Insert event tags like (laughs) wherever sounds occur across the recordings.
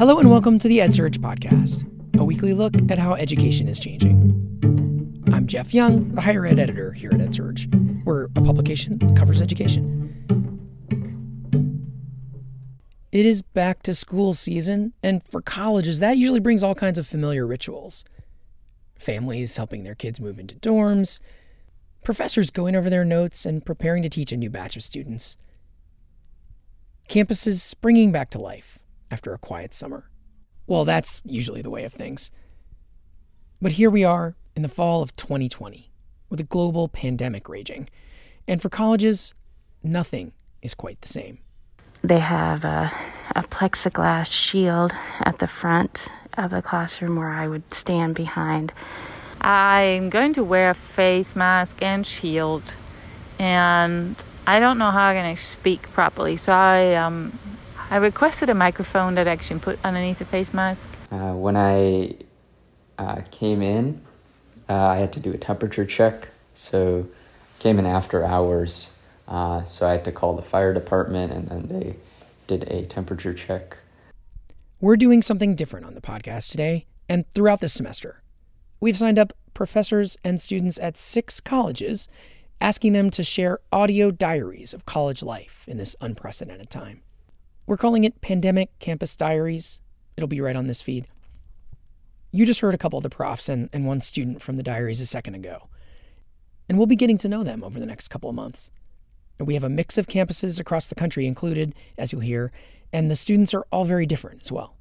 Hello and welcome to the EdSurge podcast, a weekly look at how education is changing. I'm Jeff Young, the higher ed editor here at EdSurge, where a publication covers education. It is back to school season, and for colleges, that usually brings all kinds of familiar rituals. Families helping their kids move into dorms, professors going over their notes and preparing to teach a new batch of students, campuses springing back to life after a quiet summer. Well, that's usually the way of things. But here we are in the fall of 2020 with a global pandemic raging. And for colleges, nothing is quite the same. They have a, a plexiglass shield at the front of the classroom where I would stand behind. I'm going to wear a face mask and shield, and I don't know how I'm going to speak properly, so I um, I requested a microphone that I can put underneath a face mask. Uh, when I uh, came in, uh, I had to do a temperature check. So came in after hours. Uh, so I had to call the fire department and then they did a temperature check. We're doing something different on the podcast today and throughout this semester. We've signed up professors and students at six colleges, asking them to share audio diaries of college life in this unprecedented time. We're calling it Pandemic Campus Diaries. It'll be right on this feed. You just heard a couple of the profs and, and one student from the diaries a second ago. And we'll be getting to know them over the next couple of months. We have a mix of campuses across the country included, as you'll hear, and the students are all very different as well.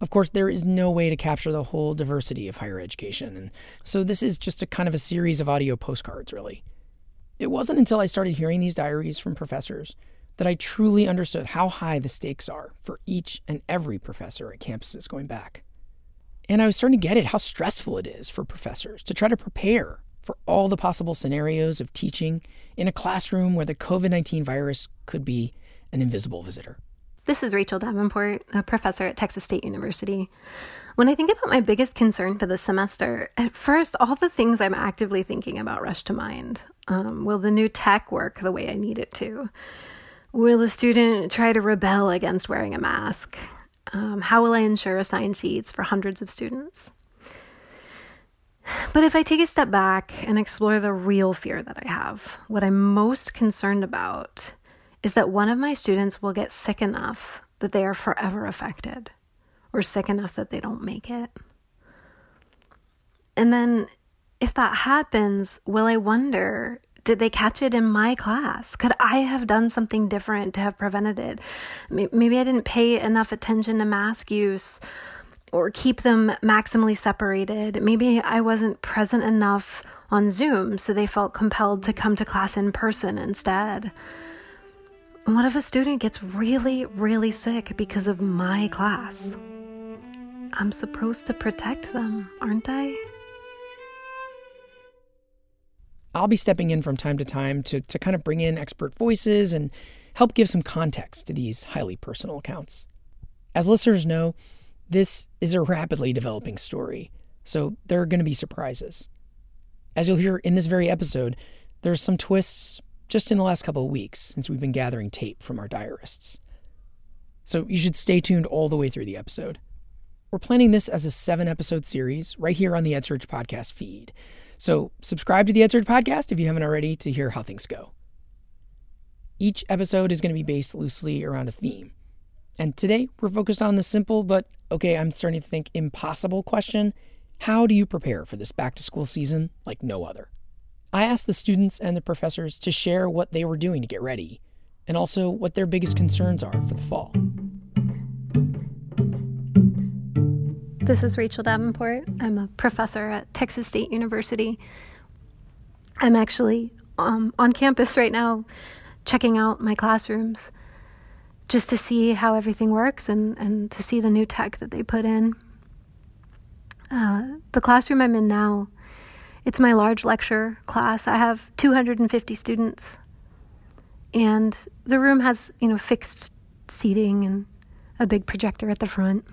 Of course, there is no way to capture the whole diversity of higher education, and so this is just a kind of a series of audio postcards, really. It wasn't until I started hearing these diaries from professors that I truly understood how high the stakes are for each and every professor at campuses going back. And I was starting to get it how stressful it is for professors to try to prepare for all the possible scenarios of teaching in a classroom where the COVID 19 virus could be an invisible visitor. This is Rachel Davenport, a professor at Texas State University. When I think about my biggest concern for this semester, at first, all the things I'm actively thinking about rush to mind. Um, will the new tech work the way I need it to? Will a student try to rebel against wearing a mask? Um, how will I ensure assigned seats for hundreds of students? But if I take a step back and explore the real fear that I have, what I'm most concerned about is that one of my students will get sick enough that they are forever affected, or sick enough that they don't make it. And then, if that happens, will I wonder did they catch it in my class? Could I have done something different to have prevented it? Maybe I didn't pay enough attention to mask use or keep them maximally separated. Maybe I wasn't present enough on Zoom, so they felt compelled to come to class in person instead. What if a student gets really, really sick because of my class? I'm supposed to protect them, aren't I? I'll be stepping in from time to time to, to kind of bring in expert voices and help give some context to these highly personal accounts. As listeners know, this is a rapidly developing story, so there are going to be surprises. As you'll hear in this very episode, there's some twists just in the last couple of weeks since we've been gathering tape from our diarists. So you should stay tuned all the way through the episode. We're planning this as a seven episode series right here on the EdSurge podcast feed. So subscribe to the EdSurge podcast if you haven't already to hear how things go. Each episode is going to be based loosely around a theme. And today we're focused on the simple but, okay, I'm starting to think impossible question How do you prepare for this back to school season like no other? I asked the students and the professors to share what they were doing to get ready and also what their biggest concerns are for the fall. This is Rachel Davenport. I'm a professor at Texas State University. I'm actually um, on campus right now checking out my classrooms just to see how everything works and, and to see the new tech that they put in. Uh, the classroom I'm in now, it's my large lecture class. I have 250 students, and the room has, you know, fixed seating and a big projector at the front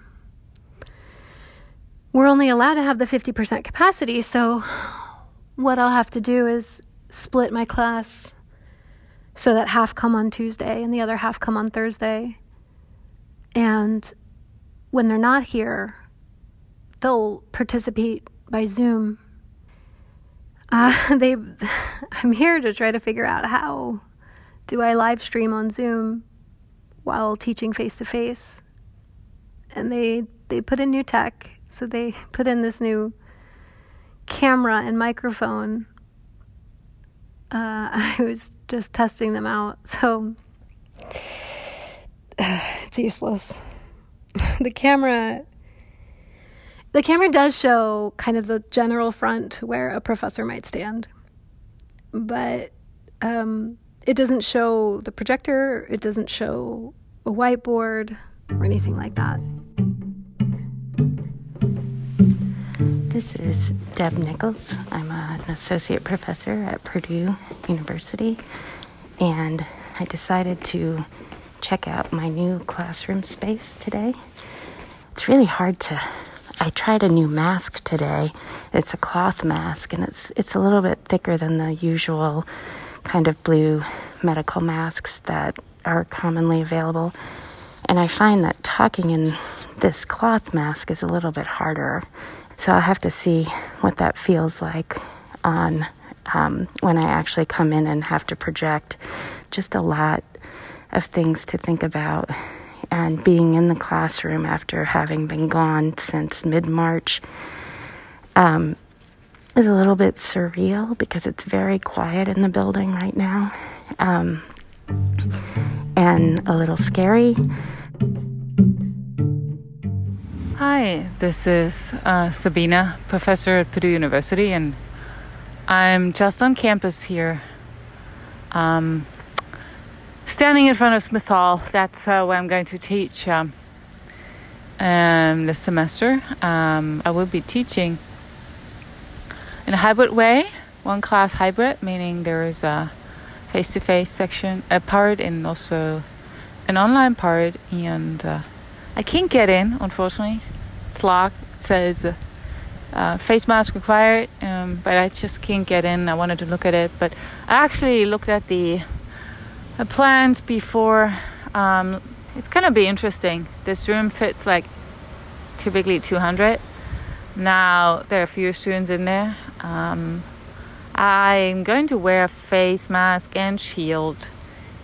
we're only allowed to have the 50% capacity, so what I'll have to do is split my class so that half come on Tuesday and the other half come on Thursday. And when they're not here, they'll participate by Zoom. Uh, (laughs) they, (laughs) I'm here to try to figure out how do I live stream on Zoom while teaching face to face. And they they put in new tech, so they put in this new camera and microphone. Uh, (laughs) I was just testing them out, so (sighs) it's useless. (laughs) the camera the camera does show kind of the general front where a professor might stand, but um, it doesn't show the projector, it doesn't show a whiteboard or anything like that. This is Deb Nichols. I'm an associate professor at Purdue University, and I decided to check out my new classroom space today. It's really hard to I tried a new mask today. It's a cloth mask and it's it's a little bit thicker than the usual kind of blue medical masks that are commonly available. And I find that talking in this cloth mask is a little bit harder. So I'll have to see what that feels like on um, when I actually come in and have to project. Just a lot of things to think about and being in the classroom after having been gone since mid March um, is a little bit surreal because it's very quiet in the building right now um, and a little scary. Hi, this is uh, Sabina, professor at Purdue University, and I'm just on campus here. Um, standing in front of Smith Hall. That's uh, where I'm going to teach um, um, this semester. Um, I will be teaching in a hybrid way, one class hybrid, meaning there is a face to face section, a part, and also an online part. And uh, I can't get in, unfortunately. It's locked. It says uh, face mask required, um, but I just can't get in. I wanted to look at it, but I actually looked at the plans before. Um, it's gonna be interesting. This room fits like typically 200. Now there are fewer students in there. Um, I'm going to wear a face mask and shield,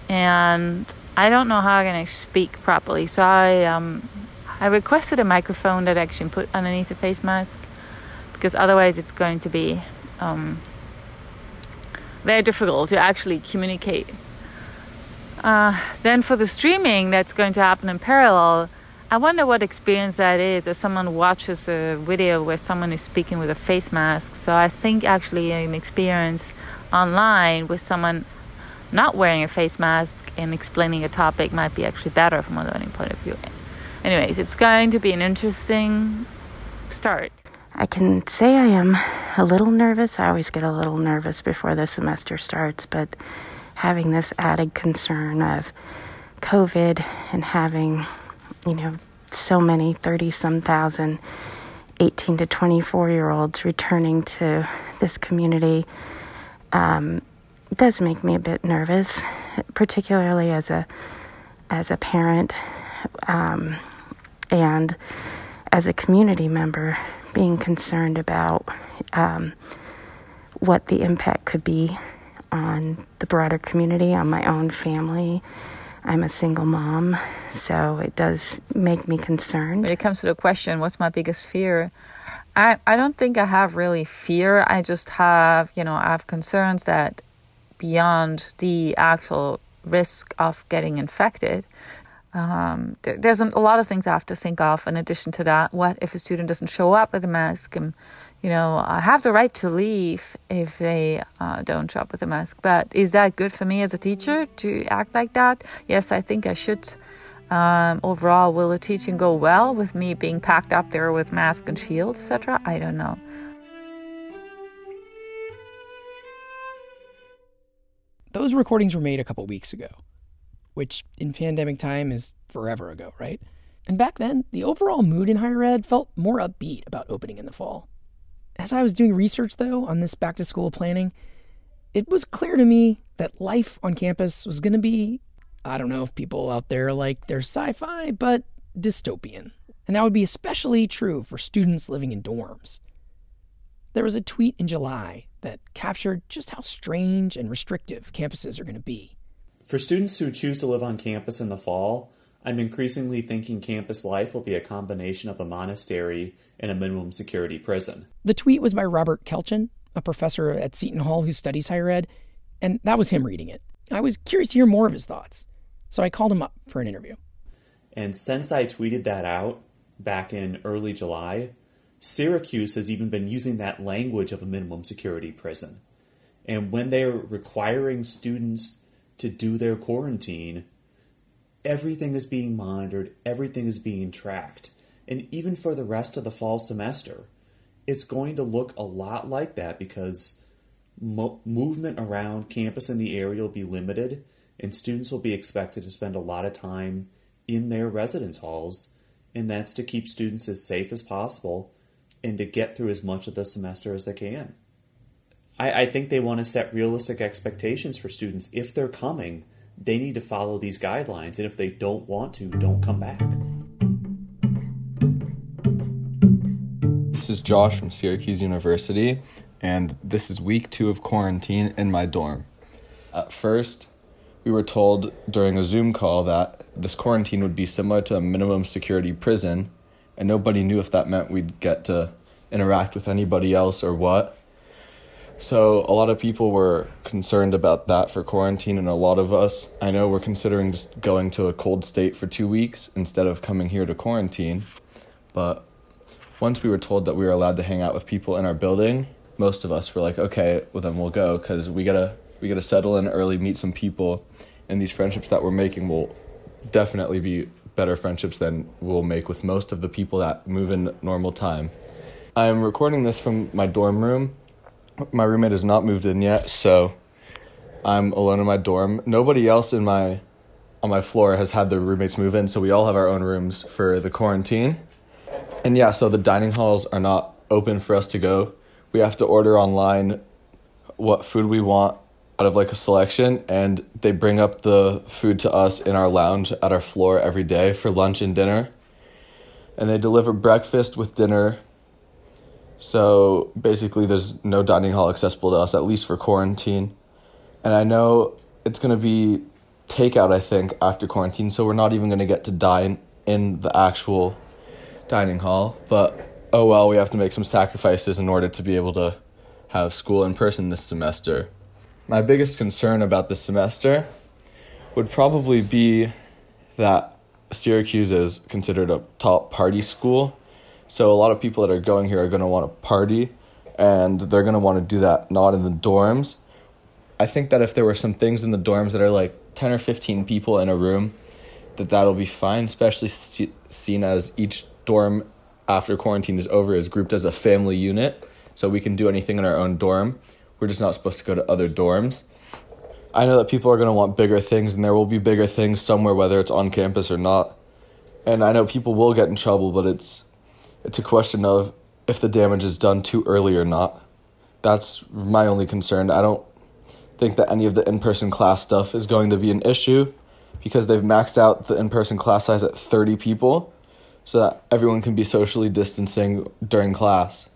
and I don't know how I'm gonna speak properly. So I um, I requested a microphone that I can put underneath the face mask because otherwise it's going to be um, very difficult to actually communicate uh, then for the streaming that's going to happen in parallel, I wonder what experience that is if someone watches a video where someone is speaking with a face mask. So I think actually an experience online with someone not wearing a face mask and explaining a topic might be actually better from a learning point of view. Anyways, it's going to be an interesting start. I can say I am a little nervous. I always get a little nervous before the semester starts, but having this added concern of COVID and having, you know, so many 30 some thousand 18 to 24 year olds returning to this community um, does make me a bit nervous, particularly as a as a parent um, and as a community member, being concerned about um, what the impact could be on the broader community, on my own family. I'm a single mom, so it does make me concerned. When it comes to the question, what's my biggest fear? I, I don't think I have really fear. I just have, you know, I have concerns that beyond the actual risk of getting infected, um, there, there's a lot of things I have to think of. In addition to that, what if a student doesn't show up with a mask? And you know, I have the right to leave if they uh, don't show up with a mask. But is that good for me as a teacher to act like that? Yes, I think I should. Um, overall, will the teaching go well with me being packed up there with mask and shield, etc.? I don't know. Those recordings were made a couple weeks ago, which in pandemic time is forever ago, right? And back then, the overall mood in higher ed felt more upbeat about opening in the fall. As I was doing research, though, on this back to school planning, it was clear to me that life on campus was going to be, I don't know if people out there like their sci fi, but dystopian. And that would be especially true for students living in dorms. There was a tweet in July that captured just how strange and restrictive campuses are going to be. For students who choose to live on campus in the fall, I'm increasingly thinking campus life will be a combination of a monastery and a minimum security prison. The tweet was by Robert Kelchen, a professor at Seton Hall who studies higher ed, and that was him reading it. I was curious to hear more of his thoughts, so I called him up for an interview. And since I tweeted that out back in early July, Syracuse has even been using that language of a minimum security prison. And when they're requiring students to do their quarantine, everything is being monitored, everything is being tracked. And even for the rest of the fall semester, it's going to look a lot like that because mo- movement around campus and the area will be limited, and students will be expected to spend a lot of time in their residence halls, and that's to keep students as safe as possible and to get through as much of the semester as they can. I, I think they want to set realistic expectations for students. If they're coming, they need to follow these guidelines, and if they don't want to, don't come back. This is Josh from Syracuse University, and this is week two of quarantine in my dorm. At first, we were told during a Zoom call that this quarantine would be similar to a minimum security prison, and nobody knew if that meant we'd get to interact with anybody else or what. So, a lot of people were concerned about that for quarantine, and a lot of us, I know, were considering just going to a cold state for two weeks instead of coming here to quarantine. But once we were told that we were allowed to hang out with people in our building, most of us were like, okay, well then we'll go because we gotta we gotta settle in early, meet some people, and these friendships that we're making will definitely be better friendships than we'll make with most of the people that move in normal time. I'm recording this from my dorm room. My roommate has not moved in yet, so I'm alone in my dorm. Nobody else in my on my floor has had their roommates move in, so we all have our own rooms for the quarantine. And yeah, so the dining halls are not open for us to go. We have to order online what food we want out of like a selection and they bring up the food to us in our lounge at our floor every day for lunch and dinner. And they deliver breakfast with dinner. So basically there's no dining hall accessible to us at least for quarantine. And I know it's going to be takeout I think after quarantine, so we're not even going to get to dine in the actual dining hall, but oh well, we have to make some sacrifices in order to be able to have school in person this semester. My biggest concern about this semester would probably be that Syracuse is considered a top party school. So a lot of people that are going here are going to want to party and they're going to want to do that not in the dorms. I think that if there were some things in the dorms that are like 10 or 15 people in a room, that that'll be fine, especially see, seen as each dorm after quarantine is over is grouped as a family unit, so we can do anything in our own dorm. We're just not supposed to go to other dorms. I know that people are going to want bigger things, and there will be bigger things somewhere, whether it's on campus or not. And I know people will get in trouble, but it's it's a question of if the damage is done too early or not. That's my only concern. I don't think that any of the in person class stuff is going to be an issue because they've maxed out the in person class size at 30 people so that everyone can be socially distancing during class.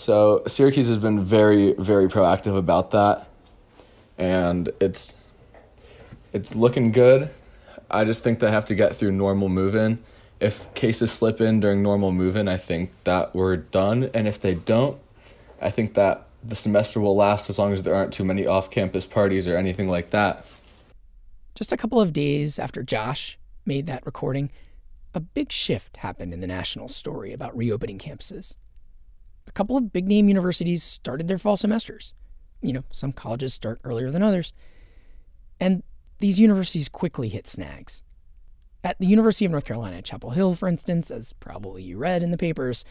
So Syracuse has been very, very proactive about that, and it's it's looking good. I just think they have to get through normal move-in. If cases slip in during normal move-in, I think that we're done, and if they don't, I think that the semester will last as long as there aren't too many off-campus parties or anything like that. Just a couple of days after Josh made that recording, a big shift happened in the national story about reopening campuses. A couple of big name universities started their fall semesters. You know, some colleges start earlier than others. And these universities quickly hit snags. At the University of North Carolina at Chapel Hill, for instance, as probably you read in the papers,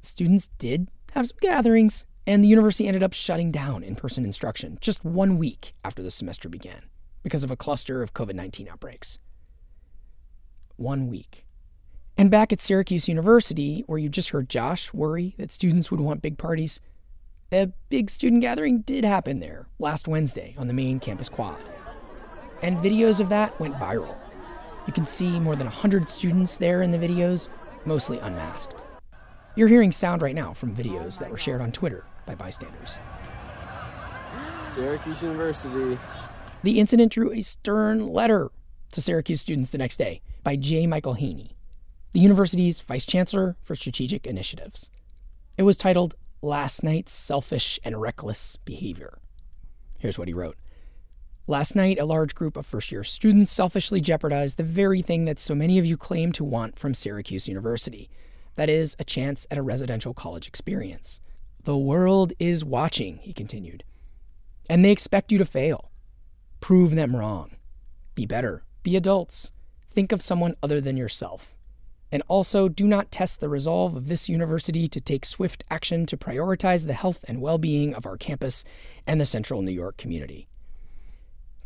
students did have some gatherings, and the university ended up shutting down in person instruction just one week after the semester began because of a cluster of COVID 19 outbreaks. One week. And back at Syracuse University, where you just heard Josh worry that students would want big parties, a big student gathering did happen there last Wednesday on the main campus quad. And videos of that went viral. You can see more than 100 students there in the videos, mostly unmasked. You're hearing sound right now from videos that were shared on Twitter by bystanders. Syracuse University. The incident drew a stern letter to Syracuse students the next day by J. Michael Haynie, the university's vice chancellor for strategic initiatives. It was titled Last Night's Selfish and Reckless Behavior. Here's what he wrote Last night, a large group of first year students selfishly jeopardized the very thing that so many of you claim to want from Syracuse University that is, a chance at a residential college experience. The world is watching, he continued, and they expect you to fail. Prove them wrong. Be better. Be adults. Think of someone other than yourself. And also, do not test the resolve of this university to take swift action to prioritize the health and well being of our campus and the central New York community.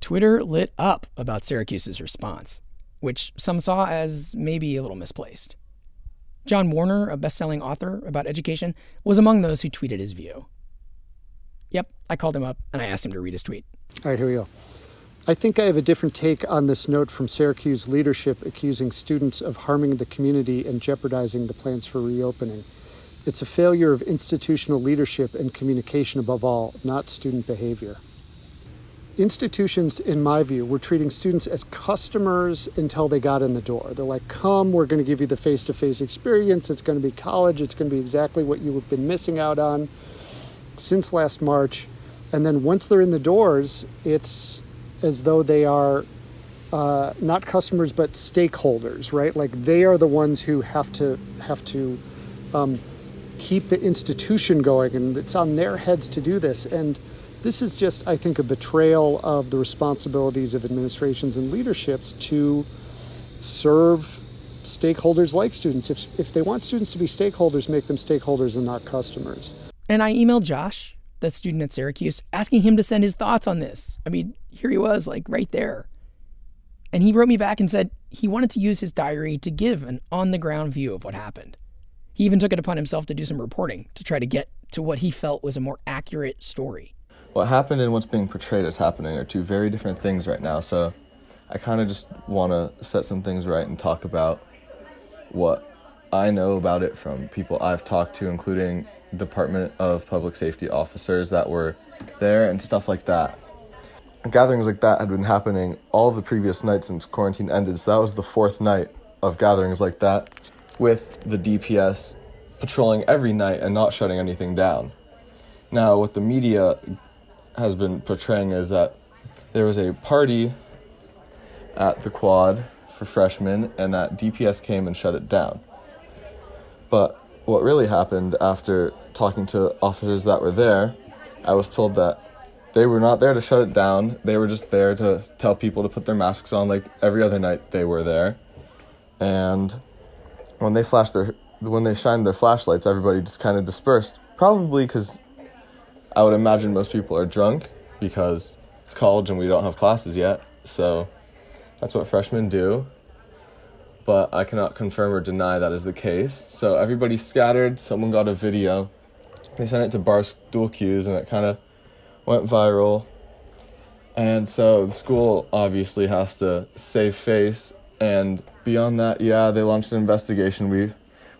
Twitter lit up about Syracuse's response, which some saw as maybe a little misplaced. John Warner, a best selling author about education, was among those who tweeted his view. Yep, I called him up and I asked him to read his tweet. All right, here we go. I think I have a different take on this note from Syracuse leadership accusing students of harming the community and jeopardizing the plans for reopening. It's a failure of institutional leadership and communication above all, not student behavior. Institutions, in my view, were treating students as customers until they got in the door. They're like, come, we're going to give you the face to face experience. It's going to be college. It's going to be exactly what you have been missing out on since last March. And then once they're in the doors, it's as though they are uh, not customers but stakeholders, right? Like they are the ones who have to have to um, keep the institution going, and it's on their heads to do this. And this is just, I think, a betrayal of the responsibilities of administrations and leaderships to serve stakeholders like students. If, if they want students to be stakeholders, make them stakeholders and not customers. And I emailed Josh, that student at Syracuse, asking him to send his thoughts on this. I mean, here he was, like right there. And he wrote me back and said he wanted to use his diary to give an on the ground view of what happened. He even took it upon himself to do some reporting to try to get to what he felt was a more accurate story. What happened and what's being portrayed as happening are two very different things right now. So I kind of just want to set some things right and talk about what I know about it from people I've talked to, including Department of Public Safety officers that were there and stuff like that. Gatherings like that had been happening all the previous nights since quarantine ended, so that was the fourth night of gatherings like that with the DPS patrolling every night and not shutting anything down. Now, what the media has been portraying is that there was a party at the quad for freshmen and that DPS came and shut it down. But what really happened after talking to officers that were there, I was told that they were not there to shut it down. They were just there to tell people to put their masks on like every other night they were there. And when they flashed their when they shined their flashlights, everybody just kind of dispersed. Probably because I would imagine most people are drunk because it's college and we don't have classes yet. So that's what freshmen do. But I cannot confirm or deny that is the case. So everybody scattered. Someone got a video. They sent it to Barstool Cuse and it kind of went viral. And so the school obviously has to save face. And beyond that, yeah, they launched an investigation. We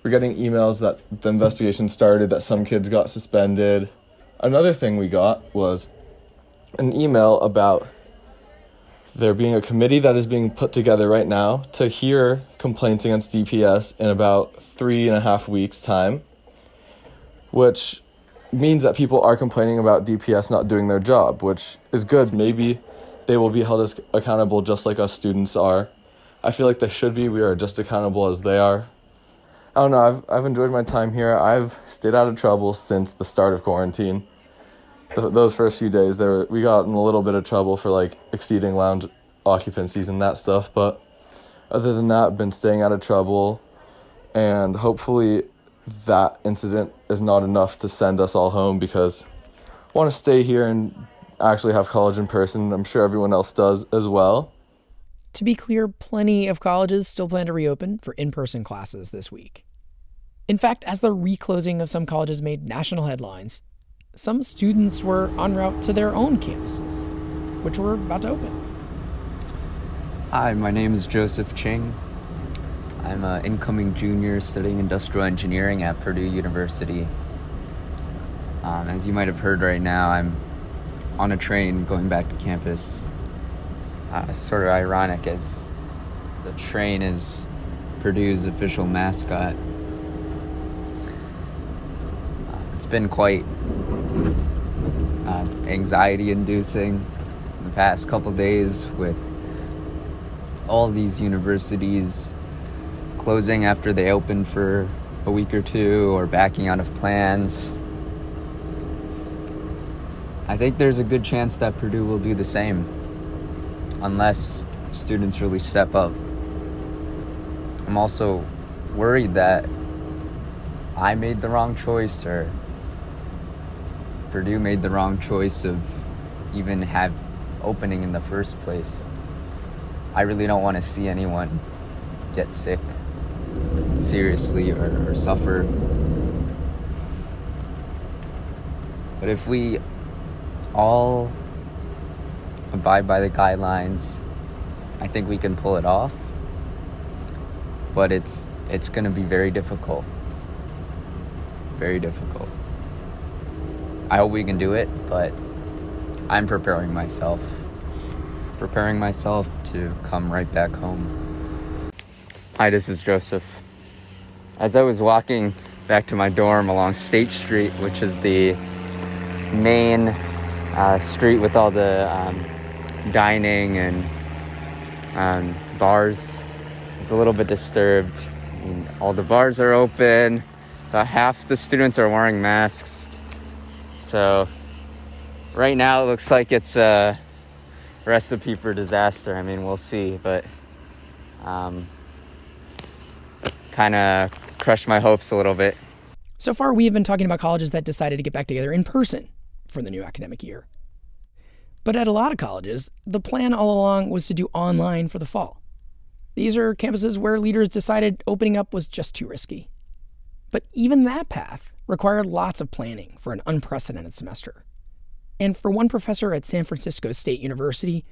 we're getting emails that the investigation started, that some kids got suspended. Another thing we got was an email about there being a committee that is being put together right now to hear complaints against DPS in about three and a half weeks' time, which means that people are complaining about DPS not doing their job, which is good. Maybe they will be held as accountable just like us students are. I feel like they should be. We are just accountable as they are. I don't know. I've I've enjoyed my time here. I've stayed out of trouble since the start of quarantine. Th- those first few days, there we got in a little bit of trouble for like exceeding lounge occupancies and that stuff. But other than that, I've been staying out of trouble, and hopefully, that incident is not enough to send us all home because I want to stay here and actually have college in person. I'm sure everyone else does as well. To be clear, plenty of colleges still plan to reopen for in person classes this week. In fact, as the reclosing of some colleges made national headlines, some students were en route to their own campuses, which were about to open. Hi, my name is Joseph Ching. I'm an incoming junior studying industrial engineering at Purdue University. Um, as you might have heard right now, I'm on a train going back to campus. Uh, sort of ironic as the train is Purdue's official mascot. Uh, it's been quite uh, anxiety inducing the past couple days with all these universities closing after they open for a week or two or backing out of plans. I think there's a good chance that Purdue will do the same unless students really step up. I'm also worried that I made the wrong choice or Purdue made the wrong choice of even have opening in the first place. I really don't want to see anyone get sick seriously or, or suffer. But if we all abide by the guidelines, I think we can pull it off. But it's it's going to be very difficult. Very difficult. I hope we can do it, but I'm preparing myself. Preparing myself to come right back home. Hi, this is Joseph. As I was walking back to my dorm along State Street, which is the main uh, street with all the um, dining and um, bars, I was a little bit disturbed. I mean, all the bars are open. About half the students are wearing masks. So right now it looks like it's a recipe for disaster. I mean, we'll see, but um, kind of crushed my hopes a little bit. So far, we have been talking about colleges that decided to get back together in person for the new academic year. But at a lot of colleges, the plan all along was to do online for the fall. These are campuses where leaders decided opening up was just too risky. But even that path required lots of planning for an unprecedented semester. And for one professor at San Francisco State University,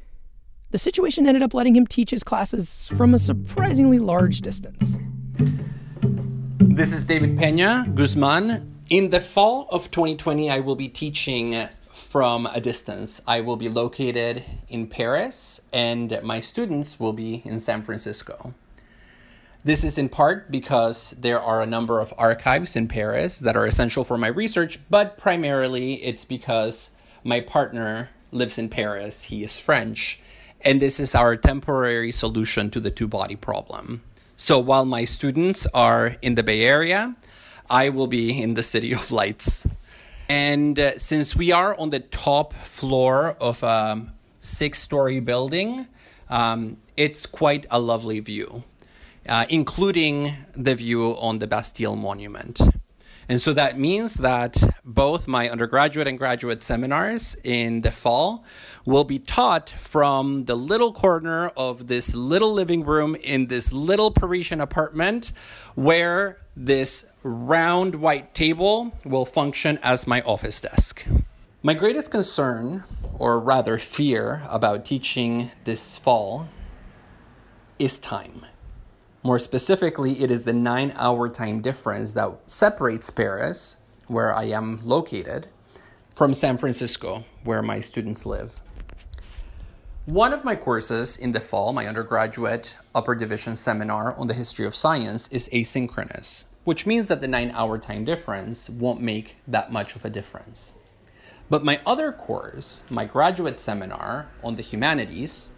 the situation ended up letting him teach his classes from a surprisingly large distance. This is David Pena Guzman. In the fall of 2020, I will be teaching from a distance. I will be located in Paris, and my students will be in San Francisco. This is in part because there are a number of archives in Paris that are essential for my research, but primarily it's because my partner lives in Paris. He is French, and this is our temporary solution to the two body problem. So while my students are in the Bay Area, I will be in the City of Lights. And uh, since we are on the top floor of a six story building, um, it's quite a lovely view, uh, including the view on the Bastille Monument. And so that means that both my undergraduate and graduate seminars in the fall will be taught from the little corner of this little living room in this little Parisian apartment where this round white table will function as my office desk. My greatest concern, or rather fear, about teaching this fall is time. More specifically, it is the nine hour time difference that separates Paris, where I am located, from San Francisco, where my students live. One of my courses in the fall, my undergraduate upper division seminar on the history of science, is asynchronous, which means that the nine hour time difference won't make that much of a difference. But my other course, my graduate seminar on the humanities,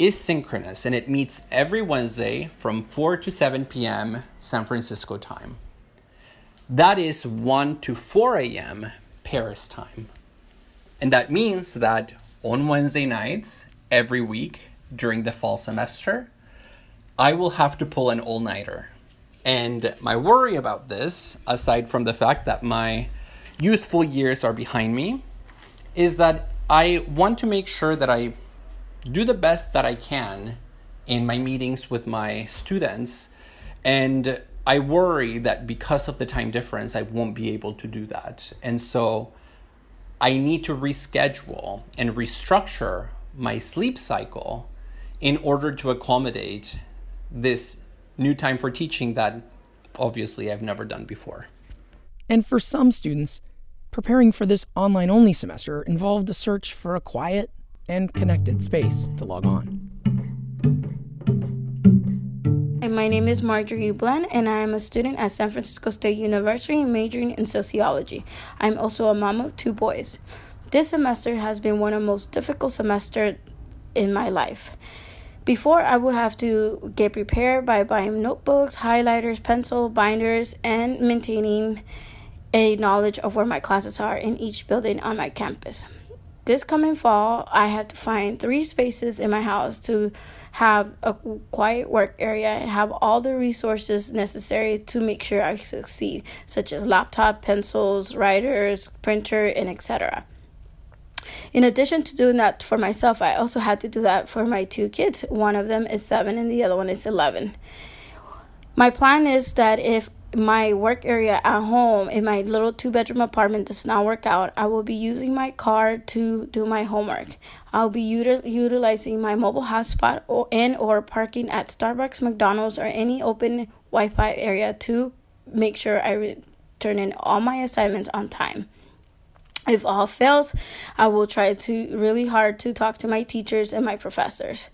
is synchronous and it meets every Wednesday from 4 to 7 p.m. San Francisco time. That is 1 to 4 a.m. Paris time. And that means that on Wednesday nights every week during the fall semester, I will have to pull an all nighter. And my worry about this, aside from the fact that my youthful years are behind me, is that I want to make sure that I do the best that I can in my meetings with my students. And I worry that because of the time difference, I won't be able to do that. And so I need to reschedule and restructure my sleep cycle in order to accommodate this new time for teaching that obviously I've never done before. And for some students, preparing for this online only semester involved a search for a quiet and connected space to log on. And My name is Marjorie Blen, and I am a student at San Francisco State University majoring in sociology. I'm also a mom of two boys. This semester has been one of the most difficult semesters in my life. Before, I would have to get prepared by buying notebooks, highlighters, pencil, binders, and maintaining a knowledge of where my classes are in each building on my campus. This coming fall, I have to find three spaces in my house to have a quiet work area and have all the resources necessary to make sure I succeed, such as laptop, pencils, writers, printer, and etc. In addition to doing that for myself, I also had to do that for my two kids. One of them is seven and the other one is 11. My plan is that if my work area at home in my little two bedroom apartment does not work out, I will be using my car to do my homework. I'll be util- utilizing my mobile hotspot or, and or parking at Starbucks, McDonald's, or any open Wi-Fi area to make sure I re- turn in all my assignments on time. If all fails, I will try to really hard to talk to my teachers and my professors.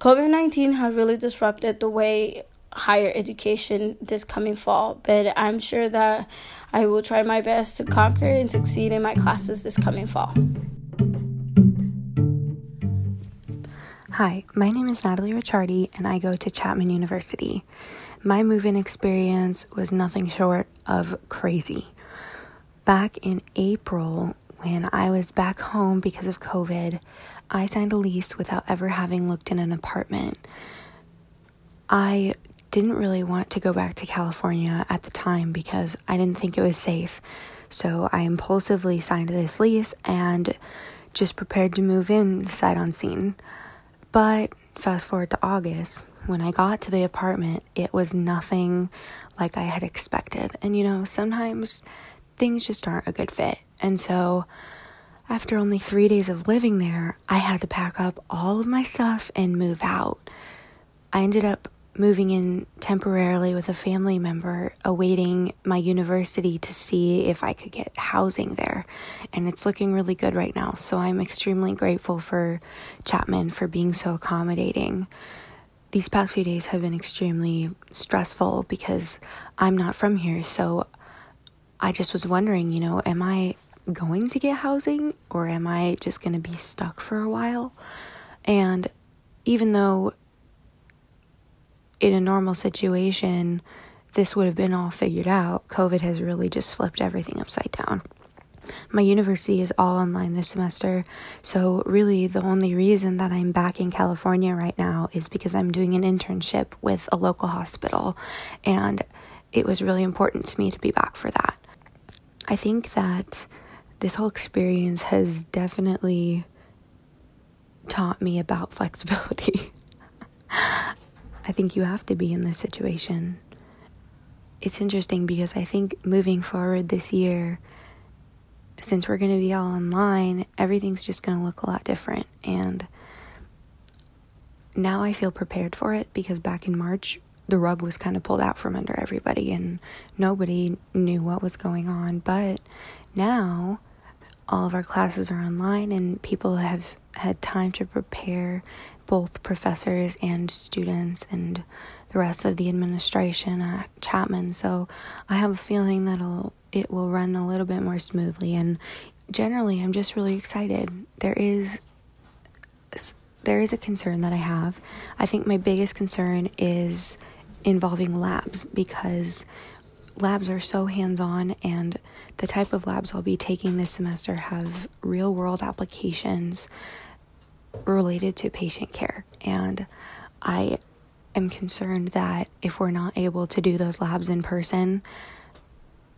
COVID 19 has really disrupted the way higher education this coming fall, but I'm sure that I will try my best to conquer and succeed in my classes this coming fall. Hi, my name is Natalie Ricciardi and I go to Chapman University. My move in experience was nothing short of crazy. Back in April, when I was back home because of COVID, I signed a lease without ever having looked in an apartment. I didn't really want to go back to California at the time because I didn't think it was safe. So I impulsively signed this lease and just prepared to move in sight unseen. But fast forward to August, when I got to the apartment, it was nothing like I had expected. And you know, sometimes things just aren't a good fit. And so after only three days of living there, I had to pack up all of my stuff and move out. I ended up moving in temporarily with a family member, awaiting my university to see if I could get housing there. And it's looking really good right now. So I'm extremely grateful for Chapman for being so accommodating. These past few days have been extremely stressful because I'm not from here. So I just was wondering, you know, am I going to get housing or am I just going to be stuck for a while? And even though in a normal situation, this would have been all figured out. COVID has really just flipped everything upside down. My university is all online this semester, so really the only reason that I'm back in California right now is because I'm doing an internship with a local hospital, and it was really important to me to be back for that. I think that this whole experience has definitely taught me about (laughs) flexibility. I think you have to be in this situation. It's interesting because I think moving forward this year, since we're going to be all online, everything's just going to look a lot different. And now I feel prepared for it because back in March, the rug was kind of pulled out from under everybody and nobody knew what was going on. But now all of our classes are online and people have had time to prepare both professors and students and the rest of the administration at Chapman. So I have a feeling that it'll, run a little bit more smoothly. And generally, I'm just really excited. There is there is a concern that I have. I think my biggest concern is involving labs because labs are so hands on, and the type of labs I'll be taking this semester have real world applications related to patient care. And I am concerned that if we're not able to do those labs in person,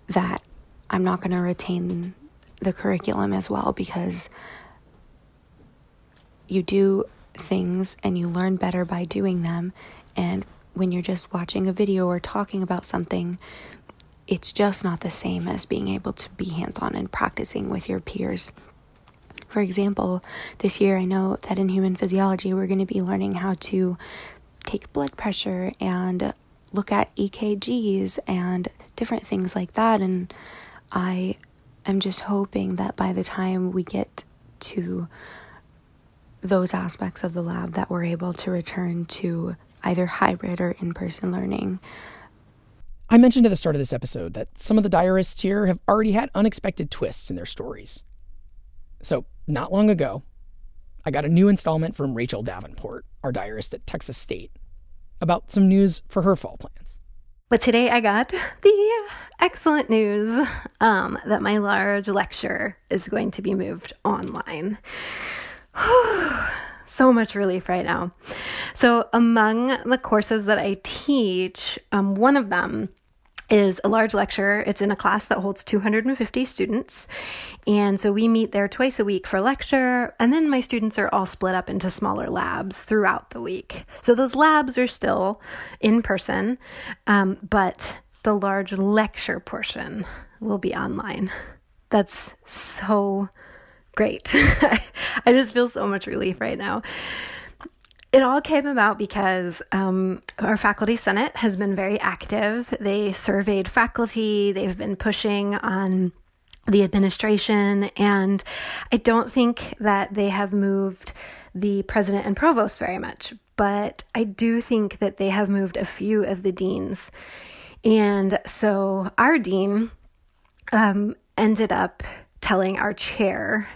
that I'm not going to retain the curriculum as well because you do things and you learn better by doing them. And when you're just watching a video or talking about something, it's just not the same as being able to be hands on and practicing with your peers. For example, this year I know that in human physiology we're going to be learning how to take blood pressure and look at EKGs and different things like that. And I am just hoping that by the time we get to those aspects of the lab that we're able to return to either hybrid or in-person learning. I mentioned at the start of this episode that some of the diarists here have already had unexpected twists in their stories. So, not long ago, I got a new installment from Rachel Davenport, our diarist at Texas State, about some news for her fall plans. But today I got (laughs) the excellent news um, that my large lecture is going to be moved online. (sighs) so much relief right now. So, among the courses that I teach, um, one of them is a large lecture. It's in a class that holds 250 students. And so we meet there twice a week for lecture. And then my students are all split up into smaller labs throughout the week. So those labs are still in person, um, but the large lecture portion will be online. That's so great. (laughs) I just feel so much relief right now. It all came about because um, our faculty senate has been very active. They surveyed faculty, they've been pushing on the administration, and I don't think that they have moved the president and provost very much, but I do think that they have moved a few of the deans. And so our dean um, ended up telling our chair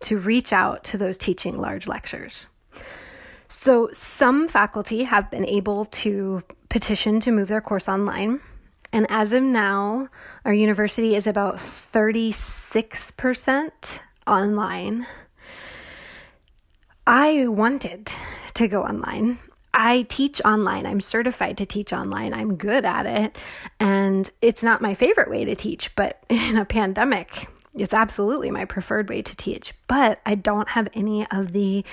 to reach out to those teaching large lectures. So, some faculty have been able to petition to move their course online. And as of now, our university is about 36% online. I wanted to go online. I teach online. I'm certified to teach online. I'm good at it. And it's not my favorite way to teach, but (laughs) in a pandemic, it's absolutely my preferred way to teach, but I don't have any of the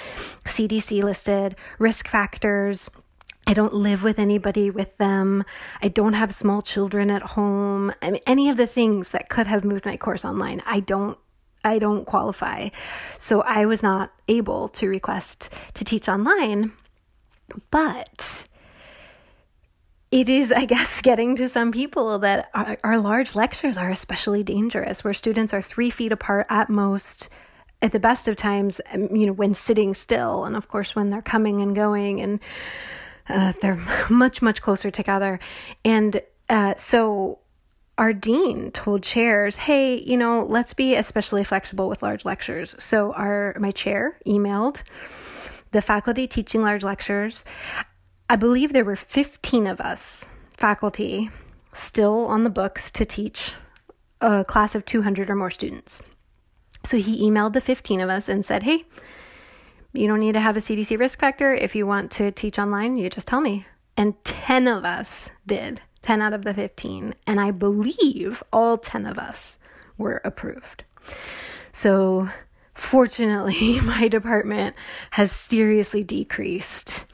CDC listed risk factors. I don't live with anybody with them. I don't have small children at home. I mean, any of the things that could have moved my course online, I don't I don't qualify. So I was not able to request to teach online. But it is, I guess, (laughs) getting to some people that our, our, large lectures are especially dangerous, where students are three feet apart at most. At the best of times, um, you know, when sitting still, and of course, when they're coming and going, and uh, they're (laughs) much, much closer together. And uh, so, our dean told chairs, "Hey, you know, let's be especially flexible with large lectures." So, our my chair emailed the faculty teaching large lectures I believe there were 15 of us, faculty, still on the books to teach a class of 200 or more students. So he emailed the 15 of us and said, Hey, you don't need to have a CDC risk factor. If you want to teach online, you just tell me. And 10 of us did, 10 out of the 15. And I believe all 10 of us were approved. So fortunately, (laughs) my department has seriously decreased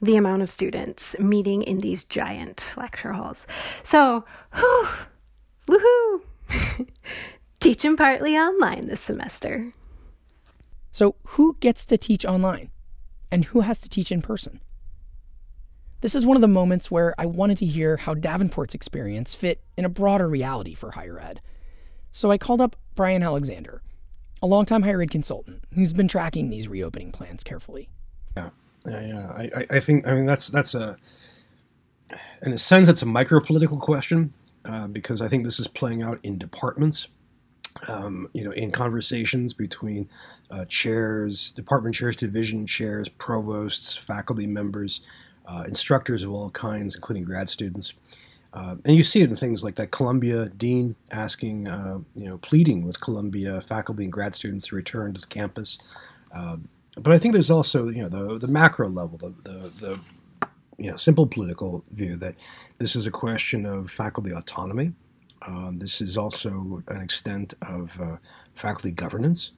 the amount of students meeting in these giant lecture halls. So, whew, woohoo! (laughs) Teaching partly online this semester. So, who gets to teach online? And who has to teach in person? This is one of the moments where I wanted to hear how Davenport's experience fit in a broader reality for higher ed. So I called up Bryan Alexander, a longtime higher ed consultant who's been tracking these reopening plans carefully. Yeah. Yeah. I, I think I mean that's that's a in a sense it's a micro political question uh, because I think this is playing out in departments. Um, you know, in conversations between uh, chairs, department chairs, division chairs, provosts, faculty members, uh, instructors of all kinds, including grad students. Uh, and you see it in things like that Columbia dean asking, uh, you know, pleading with Columbia faculty and grad students to return to the campus. Um, but I think there's also you know the the macro level, the the, the you know simple political view that this is a question of faculty autonomy. Uh, this is also an extent of uh, faculty governance.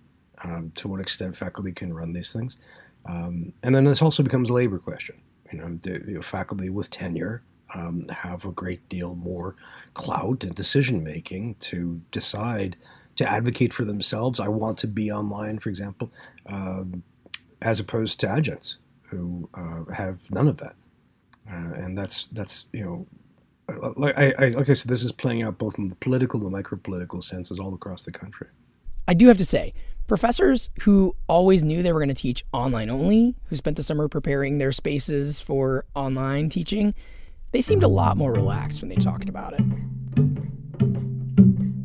Um, to what extent faculty can run these things, um, and then this also becomes a labor question. You know, do, you know faculty with tenure um, have a great deal more clout and decision making to decide to advocate for themselves. I want to be online, for example. Um, as opposed to adjuncts who uh, have none of that. Uh, and that's that's you know like I, I, like I said, this is playing out both in the political and micro political senses all across the country. I do have to say, professors who always knew they were going to teach online only, who spent the summer preparing their spaces for online teaching, they seemed a lot more relaxed when they talked about it.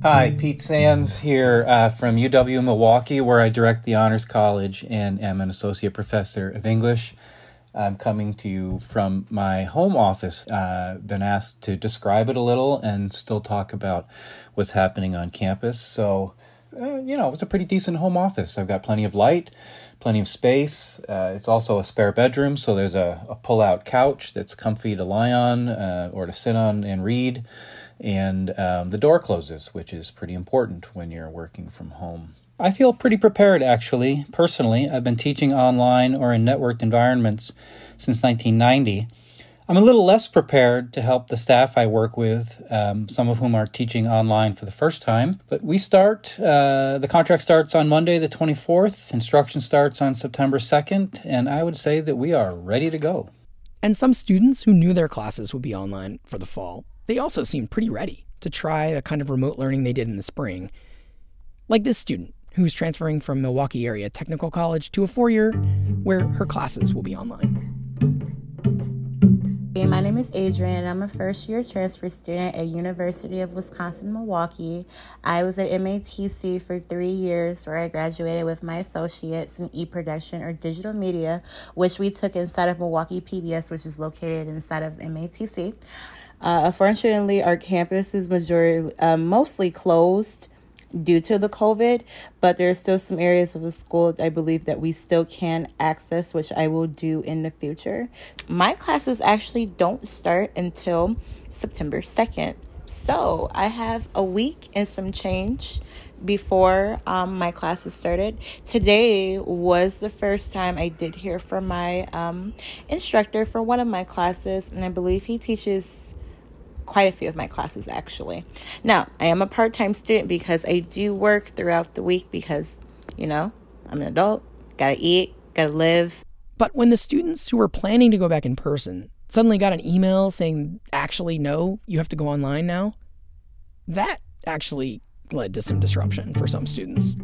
Hi, Pete Sands here uh, from UW Milwaukee, where I direct the Honors College and am an associate professor of English. I'm coming to you from my home office. Uh, been asked to describe it a little and still talk about what's happening on campus. So, uh, you know, it's a pretty decent home office. I've got plenty of light, plenty of space. Uh, it's also a spare bedroom, so there's a, a pull out couch that's comfy to lie on uh, or to sit on and read. And um, the door closes, which is pretty important when you're working from home. I feel pretty prepared, actually. Personally, I've been teaching online or in networked environments since 1990. I'm a little less prepared to help the staff I work with, um, some of whom are teaching online for the first time. But we start, uh, the contract starts on Monday, the 24th. Instruction starts on September 2nd. And I would say that we are ready to go. And some students who knew their classes would be online for the fall, they also seemed pretty ready to try the kind of remote learning they did in the spring. Like this student who's transferring from Milwaukee Area Technical College to a four year where her classes will be online. Hey, my name is Adrian. I'm a first year transfer student at University of Wisconsin Milwaukee. I was at MATC for three years where I graduated with my associates in e-production or digital media, which we took inside of Milwaukee PBS, which is located inside of MATC. Uh, unfortunately, our campus is majority, uh, mostly closed due to the COVID, but there are still some areas of the school I believe that we still can access, which I will do in the future. My classes actually don't start until September 2nd. So I have a week and some change before um, my classes started. Today was the first time I did hear from my um, instructor for one of my classes, and I believe he teaches quite a few of my classes actually. Now, I am a part time student because I do work throughout the week because, you know, I'm an adult, gotta eat, gotta live. But when the students who were planning to go back in person suddenly got an email saying, actually, no, you have to go online now, that actually led to some disruption for some students.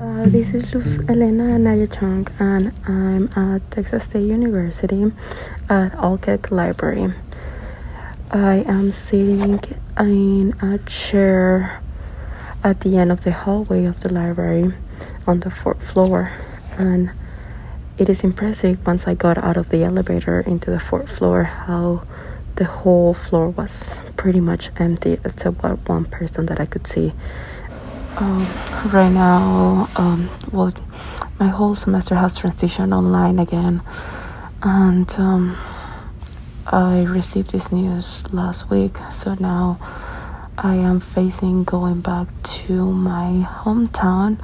Uh, this is Luz Elena Anaya Chung, and I'm at Texas State University at Alkek Library. I am sitting in a chair at the end of the hallway of the library on the fourth floor, and it is impressive once I got out of the elevator into the fourth floor how the whole floor was pretty much empty except for one person that I could see. Um, right now, um, well, my whole semester has transitioned online again, and um, I received this news last week, so now I am facing going back to my hometown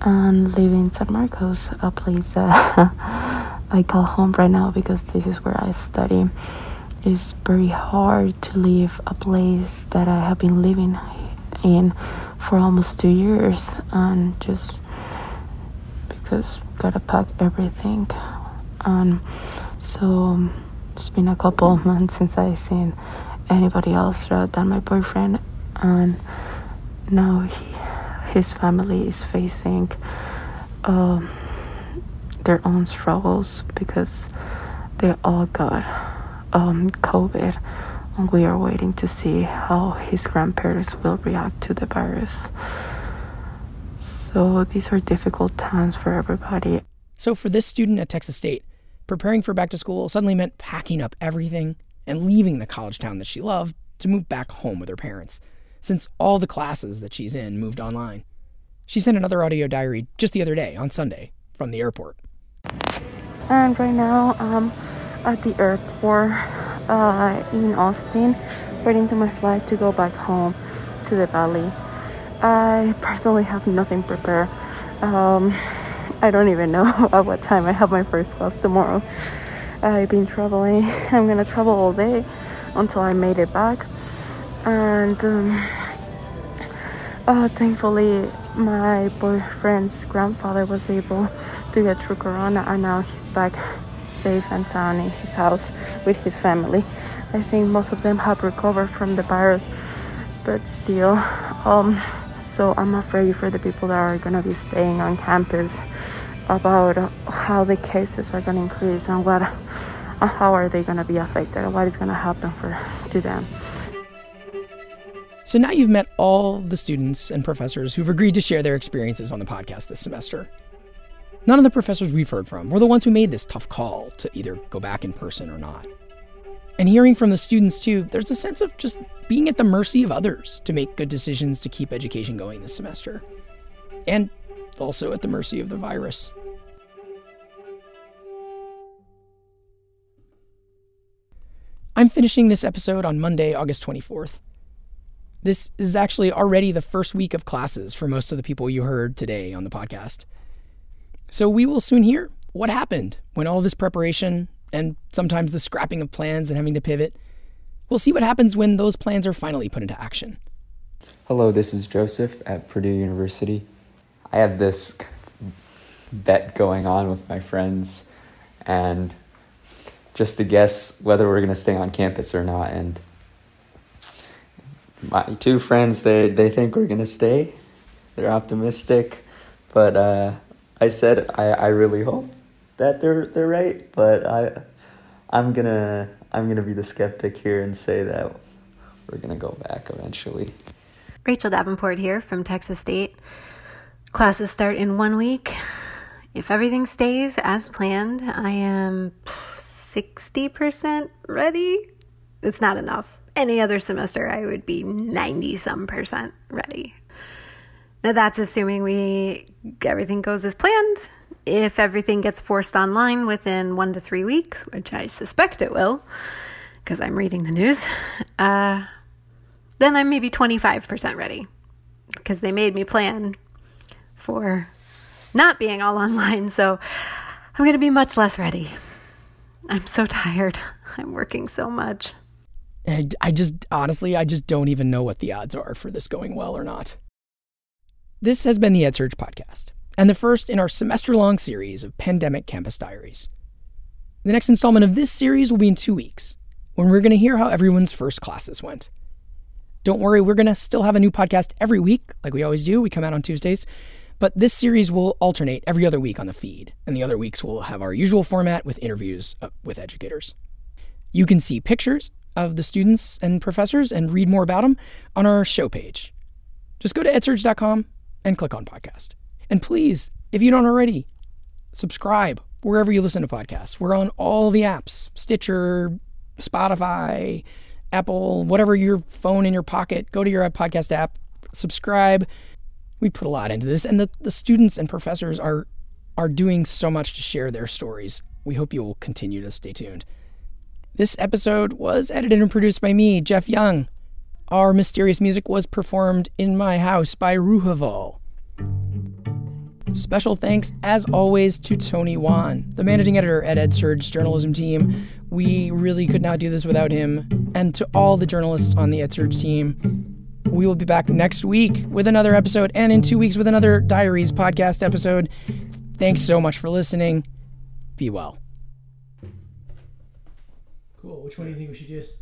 and living in San Marcos, a place that (laughs) I call home right now because this is where I study. It's very hard to leave a place that I have been living in for almost two years and just because gotta pack everything and so it's been a couple of months since I've seen anybody else rather than my boyfriend, and now he, his family is facing uh, their own struggles because they all got um, COVID. And we are waiting to see how his grandparents will react to the virus. So these are difficult times for everybody. So, for this student at Texas State, Preparing for back to school suddenly meant packing up everything and leaving the college town that she loved to move back home with her parents, since all the classes that she's in moved online. She sent another audio diary just the other day on Sunday from the airport. And right now I'm at the airport uh, in Austin, waiting to my flight to go back home to the valley. I personally have nothing prepared. Um, I don't even know (laughs) at what time I have my first class tomorrow. I've been traveling. I'm gonna travel all day until I made it back. And um, uh, thankfully, my boyfriend's grandfather was able to get through Corona, and now he's back safe and sound in his house with his family. I think most of them have recovered from the virus, but still, um, so I'm afraid for the people that are going to be staying on campus about how the cases are going to increase and what, how are they going to be affected, and what is going to happen for to them. So now you've met all the students and professors who've agreed to share their experiences on the podcast this semester. None of the professors we've heard from were the ones who made this tough call to either go back in person or not. And hearing from the students too, there's a sense of just being at the mercy of others to make good decisions to keep education going this semester. And also at the mercy of the virus. I'm finishing this episode on Monday, August 24th. This is actually already the first week of classes for most of the people you heard today on the podcast. So we will soon hear what happened when all this preparation and sometimes the scrapping of plans and having to pivot. We'll see what happens when those plans are finally put into action. Hello, this is Joseph at Purdue University. I have this bet going on with my friends and just to guess whether we're going to stay on campus or not and my two friends they they think we're gonna stay. They're optimistic, but uh, I said I, I really hope that they're they're right. But I I'm gonna I'm gonna be the skeptic here and say that we're gonna go back eventually. Rachel Davenport here from Texas State. Classes start in one week. If everything stays as planned, I am 60% ready. It's not enough any other semester, I would be 90 some percent ready. Now, that's assuming we everything goes as planned. If everything gets forced online within one to three weeks, which I suspect it will, because I'm reading the news, uh, then I'm maybe 25% ready. Because they made me plan for not being all online, so I'm going to be much less ready. I'm so tired. I'm working so much. I, just, honestly, I just don't even know what the odds are for this going well or not. This has been the EdSurge podcast, and the first in our semester long series of Pandemic Campus Diaries. The next installment of this series will be in two weeks, when we're going to hear how everyone's first classes went. Don't worry, we're going to still have a new podcast every week, like we always do. We come out on Tuesdays. But this series will alternate every other week on the feed, and the other weeks we'll have our usual format with interviews uh, with educators. You can see pictures of the students and professors and read more about them on our show page. Just go to edsurge.com and click on podcast. And please, if you don't already, subscribe wherever you listen to podcasts. We're on all the apps Stitcher, Spotify, Apple, whatever your phone in your pocket. Go to your podcast app, subscribe. We put a lot into this, and the, the students and professors are are doing so much to share their stories. We hope you will continue to stay tuned. This episode was edited and produced by me, Jeff Young. Our mysterious music was performed in my house by Ruhaval. Special thanks, as always, to Tony Wan, the managing editor at EdSurge journalism team. We really could not do this without him. And to all the journalists on the EdSurge team. We will be back next week with another episode, and in two weeks with another Diaries podcast episode. Thanks so much for listening. Be well. Cool. Which one do you think we should use?